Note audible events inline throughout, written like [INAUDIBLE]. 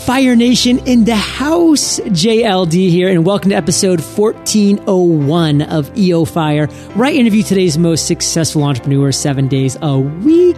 Fire Nation in the house. JLD here, and welcome to episode 1401 of EO Fire, where I interview today's most successful entrepreneur seven days a week.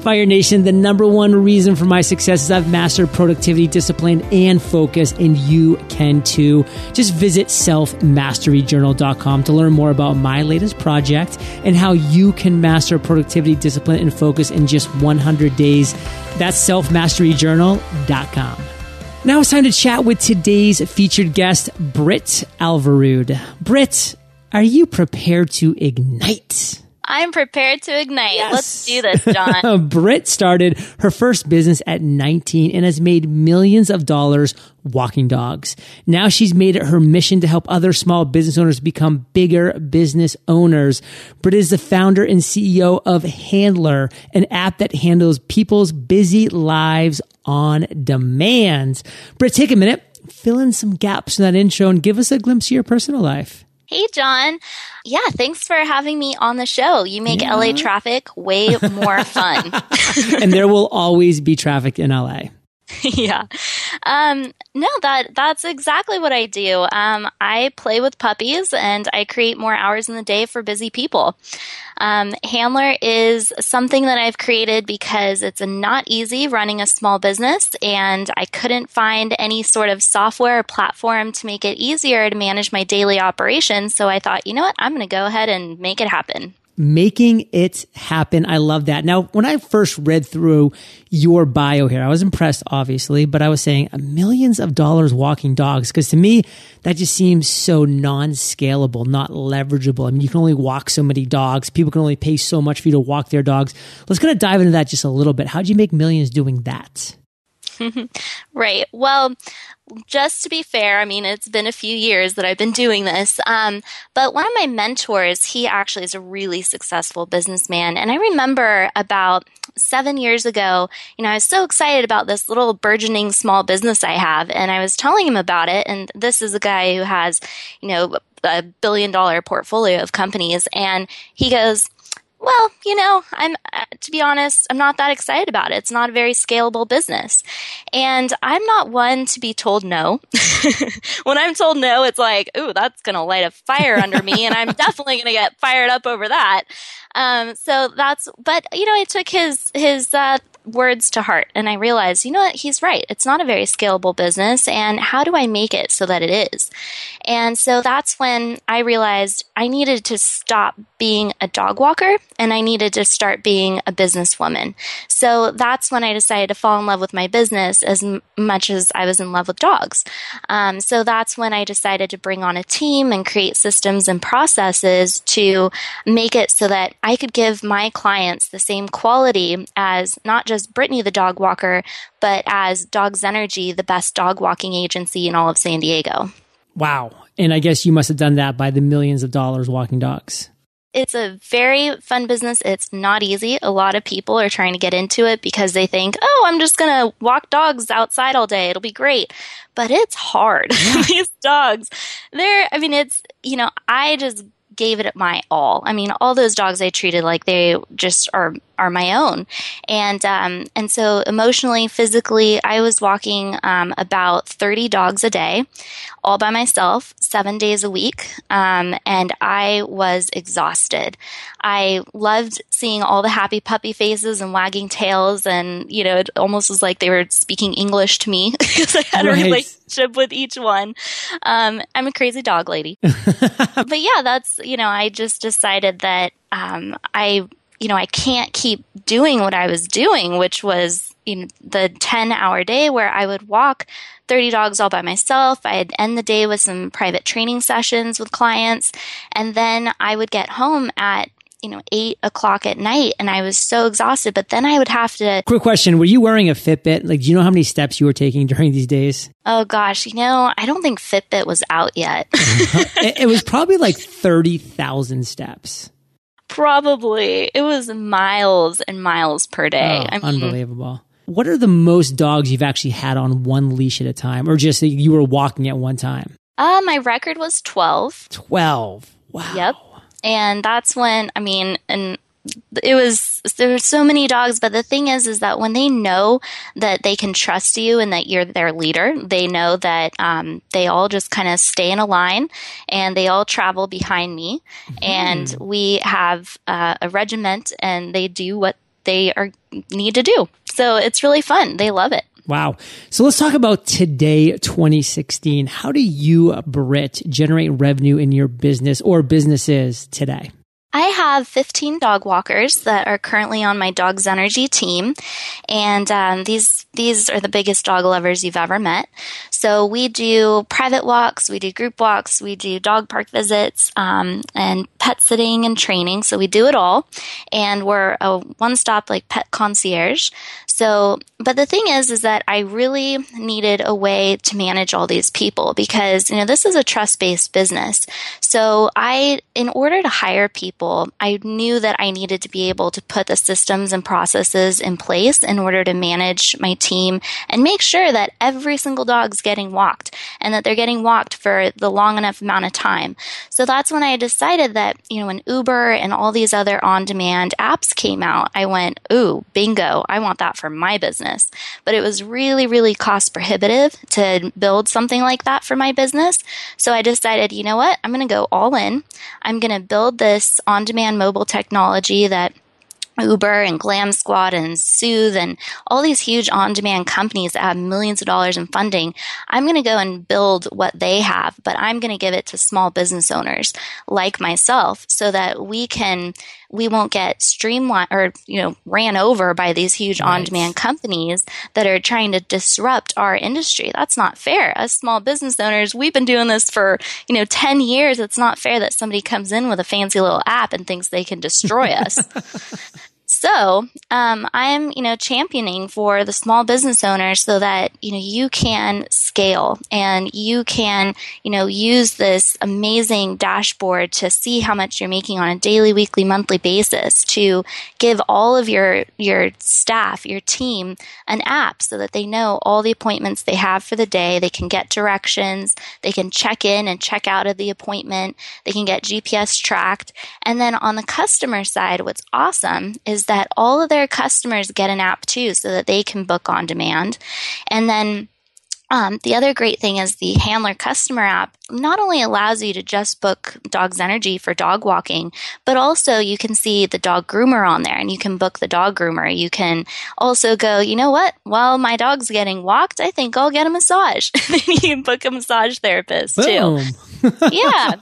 Fire Nation, the number one reason for my success is I've mastered productivity, discipline, and focus, and you can too. Just visit selfmasteryjournal.com to learn more about my latest project and how you can master productivity, discipline, and focus in just 100 days. That's selfmasteryjournal.com. Now it's time to chat with today's featured guest, Britt Alwerud. Britt, are you prepared to ignite? I'm prepared to ignite. Yes. Let's do this, John. [LAUGHS] Britt started her first business at 19 and has made millions of dollars walking dogs. Now she's made it her mission to help other small business owners become bigger business owners. Britt is the founder and CEO of Handlr, an app that handles people's busy lives on demand. Britt, take a minute, fill in some gaps in that intro and give us a glimpse of your personal life. Hey, John. Yeah, thanks for having me on the show. You make yeah. LA traffic way more fun. [LAUGHS] and there will always be traffic in LA. [LAUGHS] yeah. Um, no, that that's exactly what I do. Um, I play with puppies and I create more hours in the day for busy people. Um, Handlr is something that I've created because it's not easy running a small business, and I couldn't find any sort of software or platform to make it easier to manage my daily operations. So I thought, you know what, I'm going to go ahead and make it happen making it happen. I love that. Now, when I first read through your bio here, I was impressed, obviously, but I was saying uh, millions of dollars walking dogs because to me, that just seems so non scalable, not leverageable. I mean, you can only walk so many dogs. People can only pay so much for you to walk their dogs. Let's kind of dive into that just a little bit. How'd you make millions doing that? [LAUGHS] right. Well, just to be fair, I mean, it's been a few years that I've been doing this. Um, but one of my mentors, he actually is a really successful businessman. And I remember about seven years ago, you know, I was so excited about this little burgeoning small business I have. And I was telling him about it. And this is a guy who has, you know, a billion dollar portfolio of companies. And he goes, well, you know, I'm uh, to be honest, I'm not that excited about it. It's not a very scalable business. And I'm not one to be told no. [LAUGHS] when I'm told no, it's like, ooh, that's going to light a fire under me and I'm [LAUGHS] definitely going to get fired up over that. Um, so that's, but you know, I took his, his, uh, words to heart and I realized, you know what, he's right. It's not a very scalable business. And how do I make it so that it is? And so that's when I realized I needed to stop being a dog walker and I needed to start being a businesswoman. So that's when I decided to fall in love with my business as m- much as I was in love with dogs. Um, so that's when I decided to bring on a team and create systems and processes to make it so that I could give my clients the same quality as not just as Brittany the dog walker, but as Dogs Energy, the best dog walking agency in all of San Diego. Wow. And I guess you must have done that by the millions of dollars walking dogs. It's a very fun business. It's not easy. A lot of people are trying to get into it because they think, oh, I'm just going to walk dogs outside all day. It'll be great. But it's hard. [LAUGHS] These dogs, they're, I mean, it's, you know, I just gave it my all. I mean, all those dogs I treated like they just are are my own, and um, and so emotionally, physically, I was walking um, about thirty dogs a day, all by myself, seven days a week, um, and I was exhausted. I loved seeing all the happy puppy faces and wagging tails, and you know, it almost was like they were speaking English to me [LAUGHS] because I had right. a relationship with each one. Um, I'm a crazy dog lady, [LAUGHS] but yeah, that's you know, I just decided that um, I you know, I can't keep doing what I was doing, which was, you know, the 10 hour day where I would walk 30 dogs all by myself. I'd end the day with some private training sessions with clients. And then I would get home at, you know, eight o'clock at night and I was so exhausted. But then I would have to. Quick question. Were you wearing a Fitbit? Like, do you know how many steps you were taking during these days? Oh gosh, you know, I don't think Fitbit was out yet. [LAUGHS] it, it was probably like 30,000 steps. Probably. It was miles and miles per day. Oh, I mean, unbelievable. What are the most dogs you've actually had on one leash at a time, or just you were walking at one time? Uh, my record was 12. 12. Wow. Yep. And that's when, I mean, and it was there were so many dogs but the thing is is that when they know that they can trust you and that you're their leader they know that um, they all just kind of stay in a line and they all travel behind me. Mm-hmm. and we have uh, a regiment and they do what they are need to do. So it's really fun. They love it Wow. So let's talk about today, 2016. How do you, Britt, generate revenue in your business or businesses today? I have 15 dog walkers that are currently on my Dogs Energy team, and um, these these are the biggest dog lovers you've ever met. So we do private walks, we do group walks, we do dog park visits, um, and pet sitting and training. So we do it all, and we're a one stop like pet concierge. So, but the thing is, is that I really needed a way to manage all these people because, you know, this is a trust based business. So I, in order to hire people, I knew that I needed to be able to put the systems and processes in place in order to manage my team and make sure that every single dog's getting walked and that they're getting walked for the long enough amount of time. So that's when I decided that, you know, when Uber and all these other on demand apps came out, I went, ooh, bingo, I want that for for my business. But it was really, really cost prohibitive to build something like that for my business. So I decided, you know what? I'm going to go all in. I'm going to build this on demand mobile technology that Uber and Glam Squad and Soothe and all these huge on demand companies that have millions of dollars in funding, I'm going to go and build what they have, but I'm going to give it to small business owners like myself so that we can, we won't get streamlined or, you know, ran over by these huge on demand companies that are trying to disrupt our industry. That's not fair. As small business owners, we've been doing this for, you know, 10 years. It's not fair that somebody comes in with a fancy little app and thinks they can destroy us. [LAUGHS] So um, I am, you know, championing for the small business owners so that you know you can scale and you can, you know, use this amazing dashboard to see how much you're making on a daily, weekly, monthly basis. To give all of your your staff, your team, an app so that they know all the appointments they have for the day. They can get directions. They can check in and check out of the appointment. They can get GPS tracked. And then on the customer side, what's awesome is that all of their customers get an app too so that they can book on demand. And then um, the other great thing is the Handlr customer app not only allows you to just book Dogs Energy for dog walking, but also you can see the dog groomer on there and you can book the dog groomer. You can also go, you know what? While my dog's getting walked, I think I'll get a massage. [LAUGHS] then you can book a massage therapist Boom. too. [LAUGHS] yeah.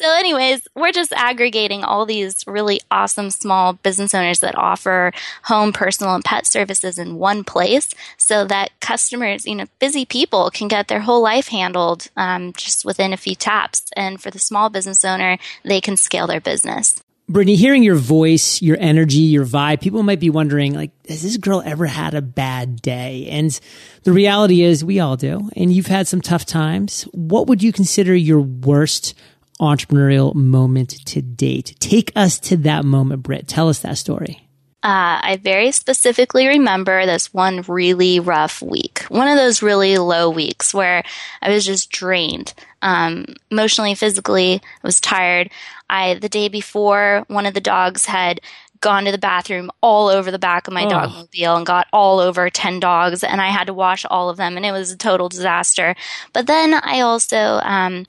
So, anyways, we're just aggregating all these really awesome small business owners that offer home, personal, and pet services in one place so that customers, you know, busy people can get their whole life handled um, just within a few taps. And for the small business owner, they can scale their business. Brittany, hearing your voice, your energy, your vibe, people might be wondering, like, has this girl ever had a bad day? And the reality is we all do. And you've had some tough times. What would you consider your worst entrepreneurial moment to date. Take us to that moment, Britt. Tell us that story. Uh, I very specifically remember this one really rough week, one of those really low weeks where I was just drained, um, emotionally, physically. I was tired. I the day before, one of the dogs had gone to the bathroom all over the back of my oh. dogmobile and got all over 10 dogs and I had to wash all of them and it was a total disaster. But then I also, um,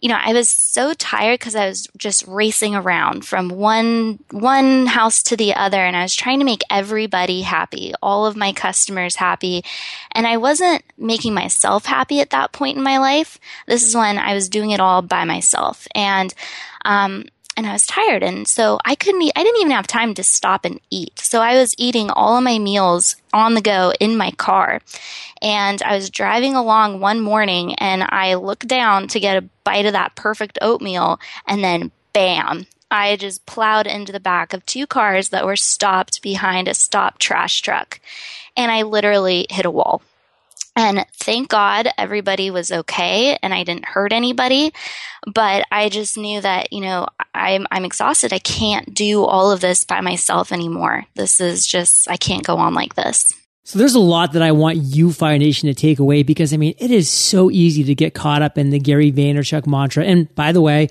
you know, I was so tired because I was just racing around from one one house to the other and I was trying to make everybody happy, all of my customers happy. And I wasn't making myself happy at that point in my life. This is when I was doing it all by myself. And um, and I was tired. And so I couldn't eat, I didn't even have time to stop and eat. So I was eating all of my meals on the go in my car. And I was driving along one morning and I looked down to get a bite of that perfect oatmeal and then bam, I just plowed into the back of two cars that were stopped behind a stop trash truck. And I literally hit a wall. And thank God everybody was okay and I didn't hurt anybody. But I just knew that, you know, I'm, I'm exhausted. I can't do all of this by myself anymore. This is just, I can't go on like this. So there's a lot that I want you, Fire Nation, to take away because I mean, it is so easy to get caught up in the Gary Vaynerchuk mantra. And by the way,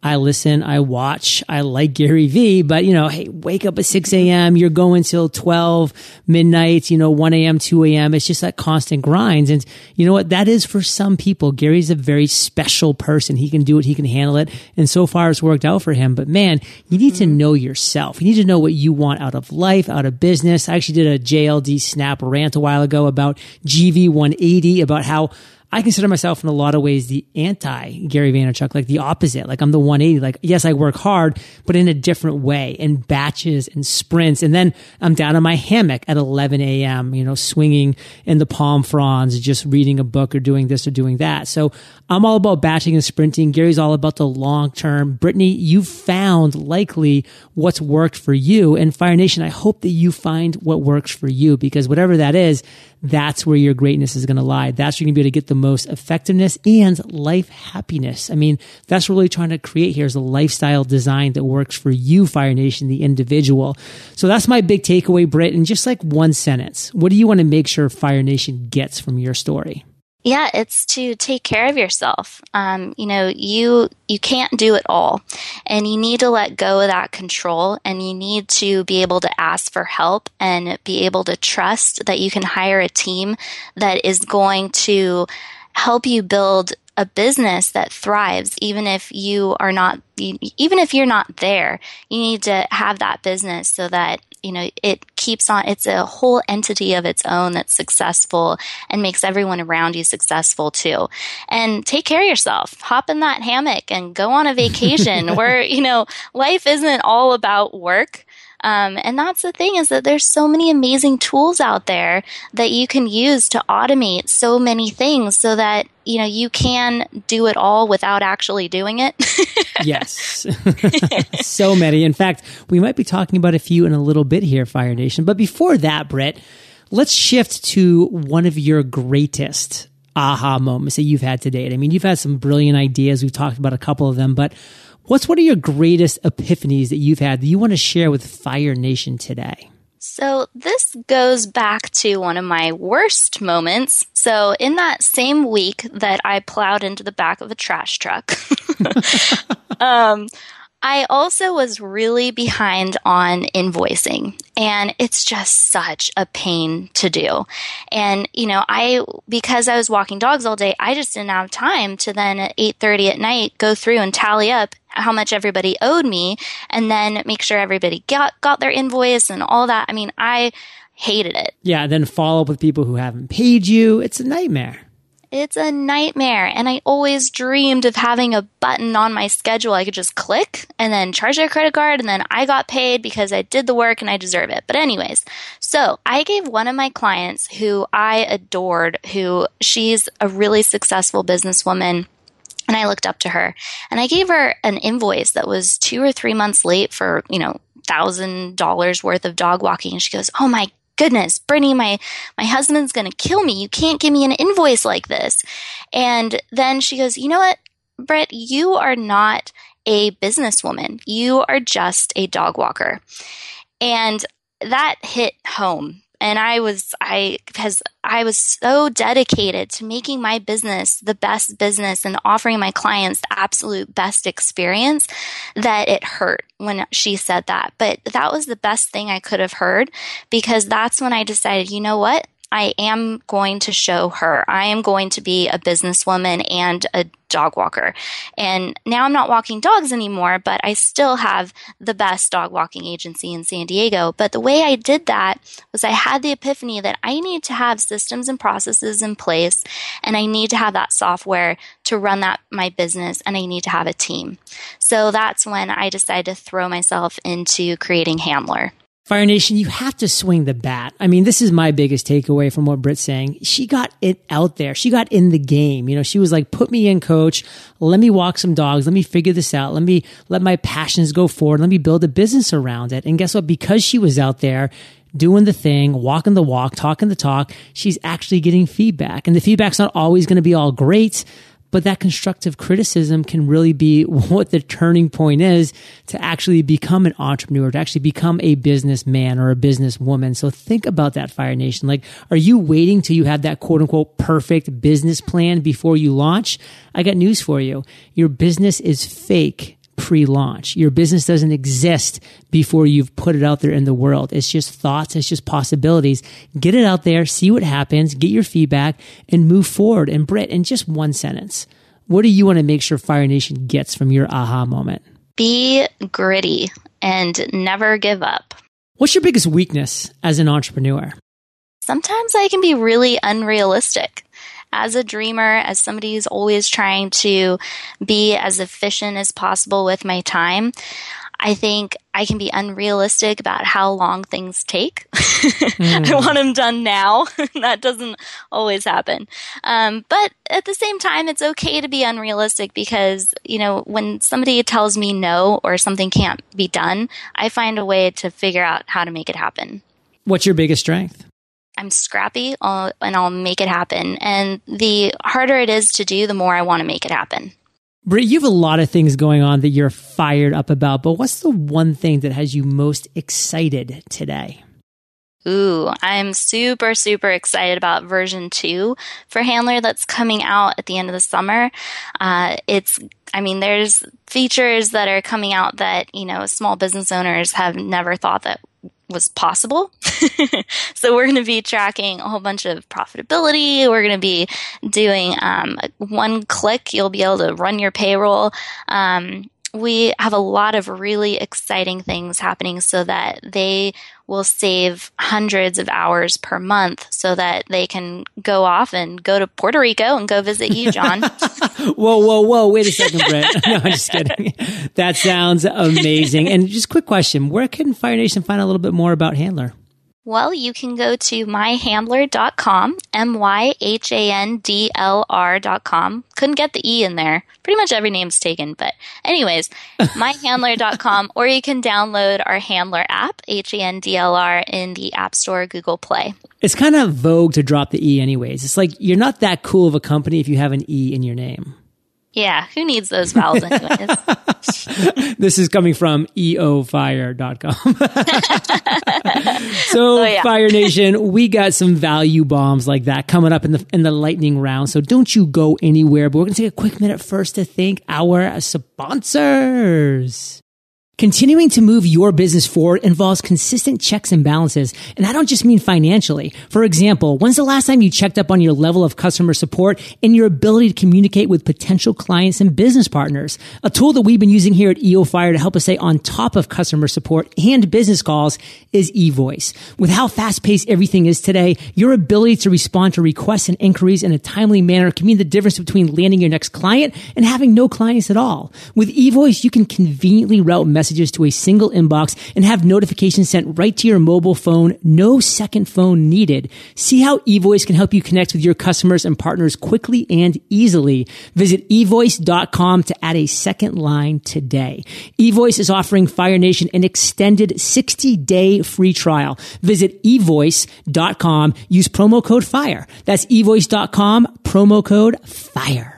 I listen, I watch, I like Gary Vee, but you know, hey, wake up at 6 a.m., you're going till 12 midnight, you know, 1 a.m., 2 a.m. It's just that constant grind. And you know what? That is for some people. Gary's a very special person. He can do it. He can handle it. And so far it's worked out for him. But man, you need to know yourself. You need to know what you want out of life, out of business. I actually did a JLD snap rant a while ago about GV 180, about how I consider myself in a lot of ways the anti Gary Vaynerchuk, like the opposite. Like I'm the 180. Like, yes, I work hard, but in a different way in batches and sprints. And then I'm down in my hammock at 11 a.m., you know, swinging in the palm fronds, just reading a book or doing this or doing that. So I'm all about batching and sprinting. Gary's all about the long term. Brittany, you've found likely what's worked for you. And Fire Nation, I hope that you find what works for you because whatever that is, that's where your greatness is going to lie. That's where you're going to be able to get the most effectiveness and life happiness. I mean, that's really trying to create here is a lifestyle design that works for you, Fire Nation, the individual. So that's my big takeaway, Britt. And just like one sentence, what do you want to make sure Fire Nation gets from your story? Yeah, it's to take care of yourself. Um, you know, you you can't do it all, and you need to let go of that control, and you need to be able to ask for help and be able to trust that you can hire a team that is going to help you build a business that thrives even if you are not even if you're not there you need to have that business so that you know, it keeps on, it's a whole entity of its own that's successful and makes everyone around you successful too. And take care of yourself. Hop in that hammock and go on a vacation [LAUGHS] where, you know, life isn't all about work. Um, and that's the thing is that there's so many amazing tools out there that you can use to automate so many things so that you know you can do it all without actually doing it. [LAUGHS] yes, [LAUGHS] so many. In fact, we might be talking about a few in a little bit here, Fire Nation. But before that, Britt, let's shift to one of your greatest aha moments that you've had to date. I mean, you've had some brilliant ideas. We've talked about a couple of them, but What's one of your greatest epiphanies that you've had that you want to share with Fire Nation today? So, this goes back to one of my worst moments. So, in that same week that I plowed into the back of a trash truck, [LAUGHS] um, I also was really behind on invoicing and it's just such a pain to do. And, you know, I, because I was walking dogs all day, I just didn't have time to then at 8.30 at night go through and tally up how much everybody owed me and then make sure everybody got, got their invoice and all that. I mean, I hated it. Yeah. Then follow up with people who haven't paid you. It's a nightmare. It's a nightmare. And I always dreamed of having a button on my schedule I could just click and then charge their credit card and then I got paid because I did the work and I deserve it. But anyways, so I gave one of my clients who I adored, who she's a really successful businesswoman. And I looked up to her and I gave her an invoice that was two or three months late for, you know, thousand dollars worth of dog walking. And she goes, Oh my goodness, Brittany, my, my husband's going to kill me. You can't give me an invoice like this. And then she goes, you know what, Britt, you are not a businesswoman. You are just a dog walker. And that hit home and I was I because I was so dedicated to making my business the best business and offering my clients the absolute best experience that it hurt when she said that. But that was the best thing I could have heard because that's when I decided, you know what? I am going to show her. I am going to be a businesswoman and a dog walker. And now I'm not walking dogs anymore, but I still have the best dog walking agency in San Diego. But the way I did that was I had the epiphany that I need to have systems and processes in place and I need to have that software to run that my business and I need to have a team. So that's when I decided to throw myself into creating Handlr. Fire Nation, you have to swing the bat. I mean, this is my biggest takeaway from what Britt's saying. She got it out there. She got in the game. You know, she was like, put me in, coach. Let me walk some dogs. Let me figure this out. Let me let my passions go forward. Let me build a business around it. And guess what? Because she was out there, doing the thing, walking the walk, talking the talk, she's actually getting feedback. And the feedback's not always going to be all great, but that constructive criticism can really be [LAUGHS] what the turning point is to actually become an entrepreneur, to actually become a businessman or a businesswoman. So think about that, Fire Nation. Like, are you waiting till you have that quote unquote perfect business plan before you launch? I got news for you. Your business is fake pre launch. Your business doesn't exist before you've put it out there in the world. It's just thoughts, it's just possibilities. Get it out there, see what happens, get your feedback, and move forward. And Britt, in just one sentence, what do you want to make sure Fire Nation gets from your aha moment? Be gritty and never give up. What's your biggest weakness as an entrepreneur? Sometimes I can be really unrealistic as a dreamer, as somebody who's always trying to be as efficient as possible with my time, I think I can be unrealistic about how long things take. Mm. [LAUGHS] I want them done now. [LAUGHS] that doesn't always happen. Um, but at the same time, it's okay to be unrealistic because, you know, when somebody tells me no or something can't be done, I find a way to figure out how to make it happen. What's your biggest strength? I'm scrappy I'll, and I'll make it happen. And the harder it is to do, the more I want to make it happen. Britt, you have a lot of things going on that you're fired up about, but what's the one thing that has you most excited today? Ooh, I'm super, super excited about version two for Handlr that's coming out at the end of the summer. Uh, it's, I mean, there's features that are coming out that, you know, small business owners have never thought that was possible. [LAUGHS] so we're going to be tracking a whole bunch of profitability. We're going to be doing um, one click. You'll be able to run your payroll. Um, we have a lot of really exciting things happening so that they will save hundreds of hours per month so that they can go off and go to Puerto Rico and go visit you, John. [LAUGHS] whoa, whoa, whoa. Wait a second, Britt. [LAUGHS] no, I'm just kidding. That sounds amazing. And just quick question. Where can Fire Nation find a little bit more about Handlr? Well, you can go to myhandlr.com, M Y H A N D L R.com. Couldn't get the E in there. Pretty much every name's taken. But, anyways, [LAUGHS] myhandlr.com, or you can download our Handlr app, H A N D L R, in the App Store, Google Play. It's kind of vogue to drop the E, anyways. It's like you're not that cool of a company if you have an E in your name. Yeah, who needs those vowels anyways? [LAUGHS] this is coming from eofire.com. [LAUGHS] so, oh, yeah. Fire Nation, we got some value bombs like that coming up in the in the lightning round. So don't you go anywhere. But we're going to take a quick minute first to thank our sponsors. Continuing to move your business forward involves consistent checks and balances. And I don't just mean financially. For example, when's the last time you checked up on your level of customer support and your ability to communicate with potential clients and business partners? A tool that we've been using here at EO Fire to help us stay on top of customer support and business calls is eVoice. With how fast paced everything is today, your ability to respond to requests and inquiries in a timely manner can mean the difference between landing your next client and having no clients at all. With eVoice, you can conveniently route messages messages to a single inbox and have notifications sent right to your mobile phone. No second phone needed. See how eVoice can help you connect with your customers and partners quickly and easily. Visit evoice.com to add a second line today. eVoice is offering Fire Nation an extended 60 day free trial. Visit evoice.com. Use promo code FIRE. That's evoice.com, promo code FIRE.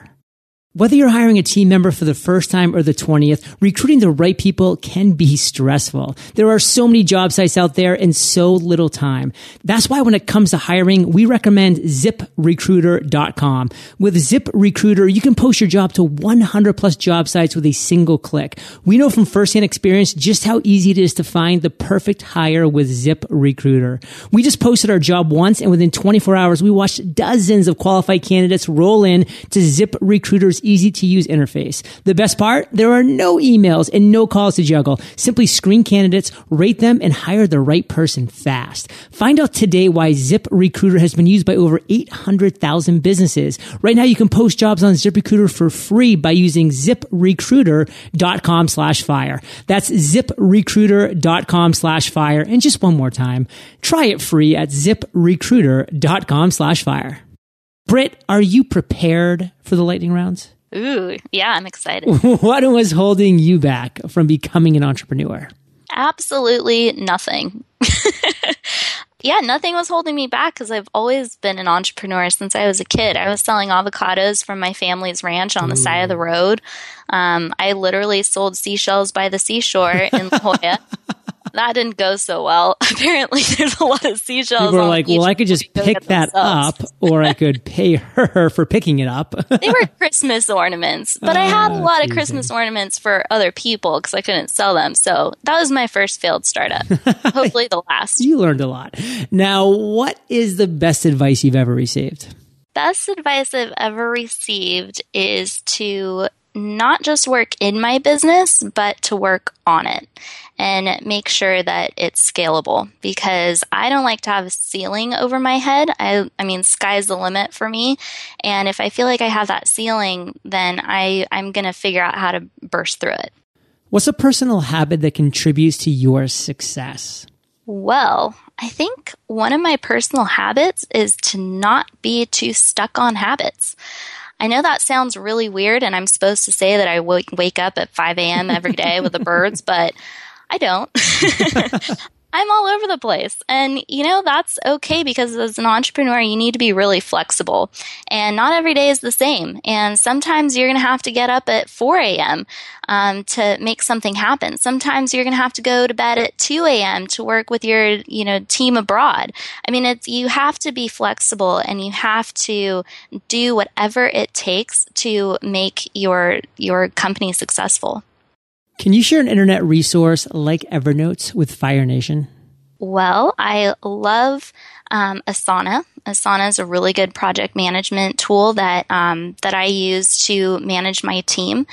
Whether you're hiring a team member for the first time or the 20th, recruiting the right people can be stressful. There are so many job sites out there and so little time. That's why when it comes to hiring, we recommend ziprecruiter.com. With ZipRecruiter, you can post your job to 100 plus job sites with a single click. We know from firsthand experience just how easy it is to find the perfect hire with ZipRecruiter. We just posted our job once and within 24 hours, we watched dozens of qualified candidates roll in to ZipRecruiter's easy to use interface. The best part? There are no emails and no calls to juggle. Simply screen candidates, rate them, and hire the right person fast. Find out today why ZipRecruiter has been used by over 800,000 businesses. Right now you can post jobs on ZipRecruiter for free by using ziprecruiter.com slash fire. That's ziprecruiter.com slash fire. And just one more time, try it free at ziprecruiter.com slash fire. Britt, are you prepared for the lightning rounds? Ooh, yeah, I'm excited. [LAUGHS] what was holding you back from becoming an entrepreneur? Absolutely nothing. [LAUGHS] yeah, nothing was holding me back because I've always been an entrepreneur since I was a kid. I was selling avocados from my family's ranch on the Ooh. side of the road. Um, I literally sold seashells by the seashore in La Jolla. [LAUGHS] that didn't go so well. [LAUGHS] Apparently, there's a lot of seashells. People were like, "Well, I could just pick that up, or I could [LAUGHS] pay her for picking it up." they were Christmas ornaments, but I had a ah, lot of Christmas ornaments for other people because I couldn't sell them. So that was my first failed startup. [LAUGHS] Hopefully, the last. You learned a lot. Now, what is the best advice you've ever received? Best advice I've ever received is to not just work in my business, but to work on it and make sure that it's scalable because I don't like to have a ceiling over my head. I, I mean, sky's the limit for me. And if I feel like I have that ceiling, then I, I'm going to figure out how to burst through it. What's a personal habit that contributes to your success? Well, I think one of my personal habits is to not be too stuck on habits. I know that sounds really weird, and I'm supposed to say that I w- wake up at 5 a.m. every day with the birds, [LAUGHS] but I don't. [LAUGHS] I'm all over the place. And, you know, that's okay because as an entrepreneur, you need to be really flexible. And not every day is the same. And sometimes you're going to have to get up at 4 a.m. Um, to make something happen. Sometimes you're going to have to go to bed at 2 a.m. to work with your, you know, team abroad. I mean, it's, you have to be flexible and you have to do whatever it takes to make your, your company successful. Can you share an internet resource like Evernote with Fire Nation? Well, I love um, Asana. Asana is a really good project management tool that um, that I use to manage my team.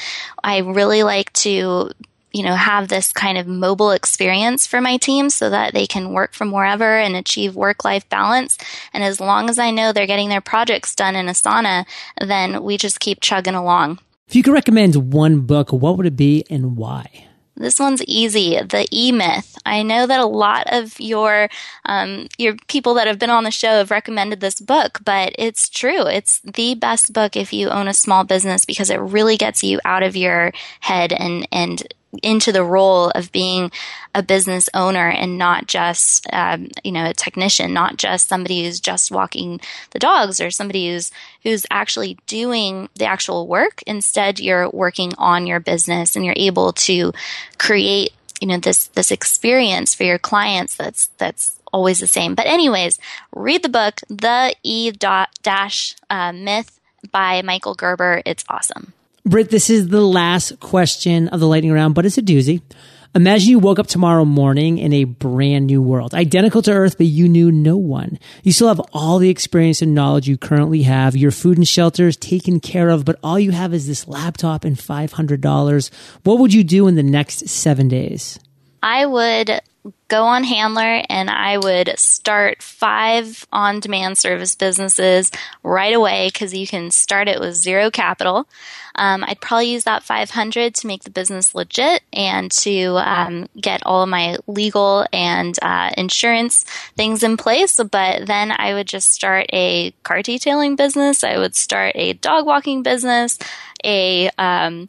I really like to you know have this kind of mobile experience for my team so that they can work from wherever and achieve work life balance and as long as i know they're getting their projects done in asana then we just keep chugging along if you could recommend one book, what would it be and why? This one's easy. The E Myth. I know that a lot of your um, your people that have been on the show have recommended this book, but it's true. It's the best book if you own a small business because it really gets you out of your head and and into the role of being a business owner and not just um, you know a technician not just somebody who's just walking the dogs or somebody who's who's actually doing the actual work. Instead you're working on your business and you're able to create you know this this experience for your clients that's that's always the same. But anyways read the book the e dot dash uh, myth by michael gerber. It's awesome Britt, this is the last question of the lightning round, but it's a doozy. Imagine you woke up tomorrow morning in a brand new world, identical to Earth, but you knew no one. You still have all the experience and knowledge you currently have. Your food and shelter is taken care of, but all you have is this laptop and $500. What would you do in the next seven days? I would go on Handlr and I would start five on demand service businesses right away because you can start it with zero capital. Um, I'd probably use that 500 to make the business legit and to um, get all of my legal and uh, insurance things in place. But then I would just start a car detailing business. I would start a dog walking business, a um,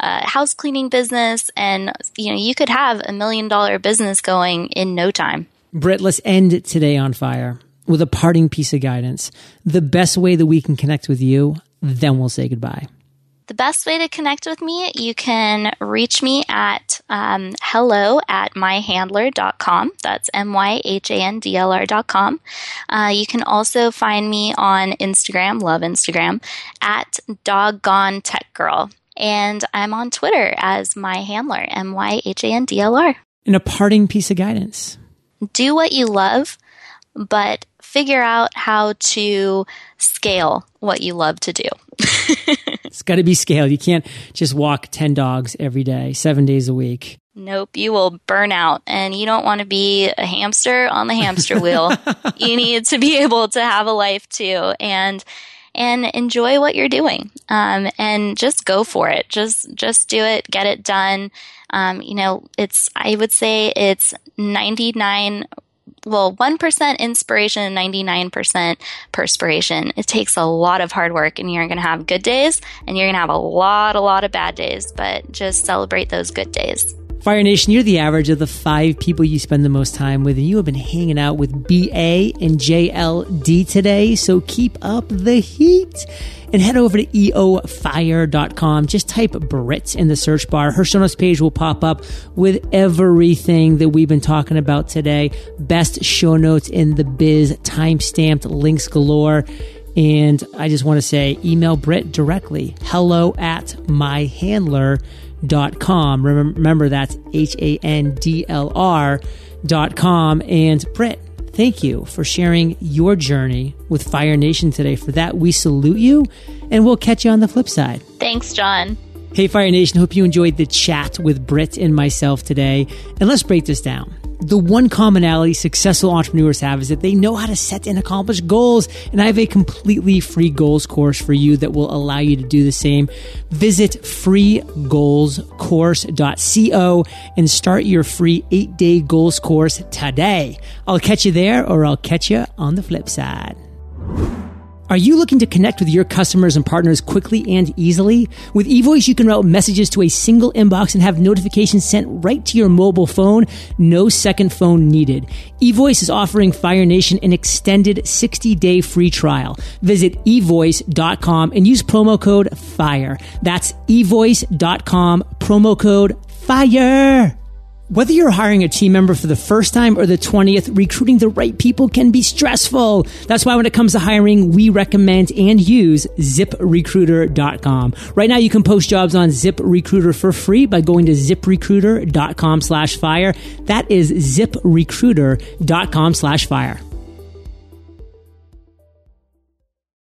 uh, house cleaning business, and you know you could have a million dollar business going in no time. Britt, let's end today on fire with a parting piece of guidance. The best way that we can connect with you, then we'll say goodbye. The best way to connect with me, you can reach me at um, hello at myhandlr.com. That's M Y H A N D L R.com. Uh, you can also find me on Instagram, love Instagram, at doggone tech girl. And I'm on Twitter as my handler, M Y H A N D L R. And a parting piece of guidance do what you love, but figure out how to scale what you love to do. [LAUGHS] it's got to be scaled. You can't just walk 10 dogs every day, seven days a week. Nope, you will burn out and you don't want to be a hamster on the hamster wheel. [LAUGHS] you need to be able to have a life too. And and enjoy what you're doing. Um, and just go for it. Just just do it. Get it done. Um, you know it's i would say it's 99 well 1% inspiration and 99% perspiration. It takes a lot of hard work and you're going to have good days and you're going to have a lot a lot of bad days but just celebrate those good days Fire Nation, you're the average of the five people you spend the most time with, and you have been hanging out with BA and JLD today, so keep up the heat. And head over to eofire.com. Just type Britt in the search bar. Her show notes page will pop up with everything that we've been talking about today. Best show notes in the biz, time stamped links galore. And I just want to say, email Britt directly. Hello at my myhandlr.com dot com. Remember, that's H A N D L R dot com. And Britt, thank you for sharing your journey with Fire Nation today. For that, we salute you, and we'll catch you on the flip side. Thanks, John. Hey, Fire Nation, hope you enjoyed the chat with Britt and myself today. And let's break this down the one commonality successful entrepreneurs have is that they know how to set and accomplish goals. And I have a completely free goals course for you that will allow you to do the same. Visit freegoalscourse.co and start your free eight day goals course today. I'll catch you there or I'll catch you on the flip side. Are you looking to connect with your customers and partners quickly and easily? With eVoice, you can route messages to a single inbox and have notifications sent right to your mobile phone. No second phone needed. eVoice is offering Fire Nation an extended 60 day free trial. Visit evoice.com and use promo code FIRE. That's evoice.com, promo code FIRE. Whether you're hiring a team member for the first time or the 20th, recruiting the right people can be stressful. That's why when it comes to hiring, we recommend and use ziprecruiter.com. Right now you can post jobs on ZipRecruiter for free by going to ziprecruiter.com slash fire. That is ziprecruiter.com slash fire.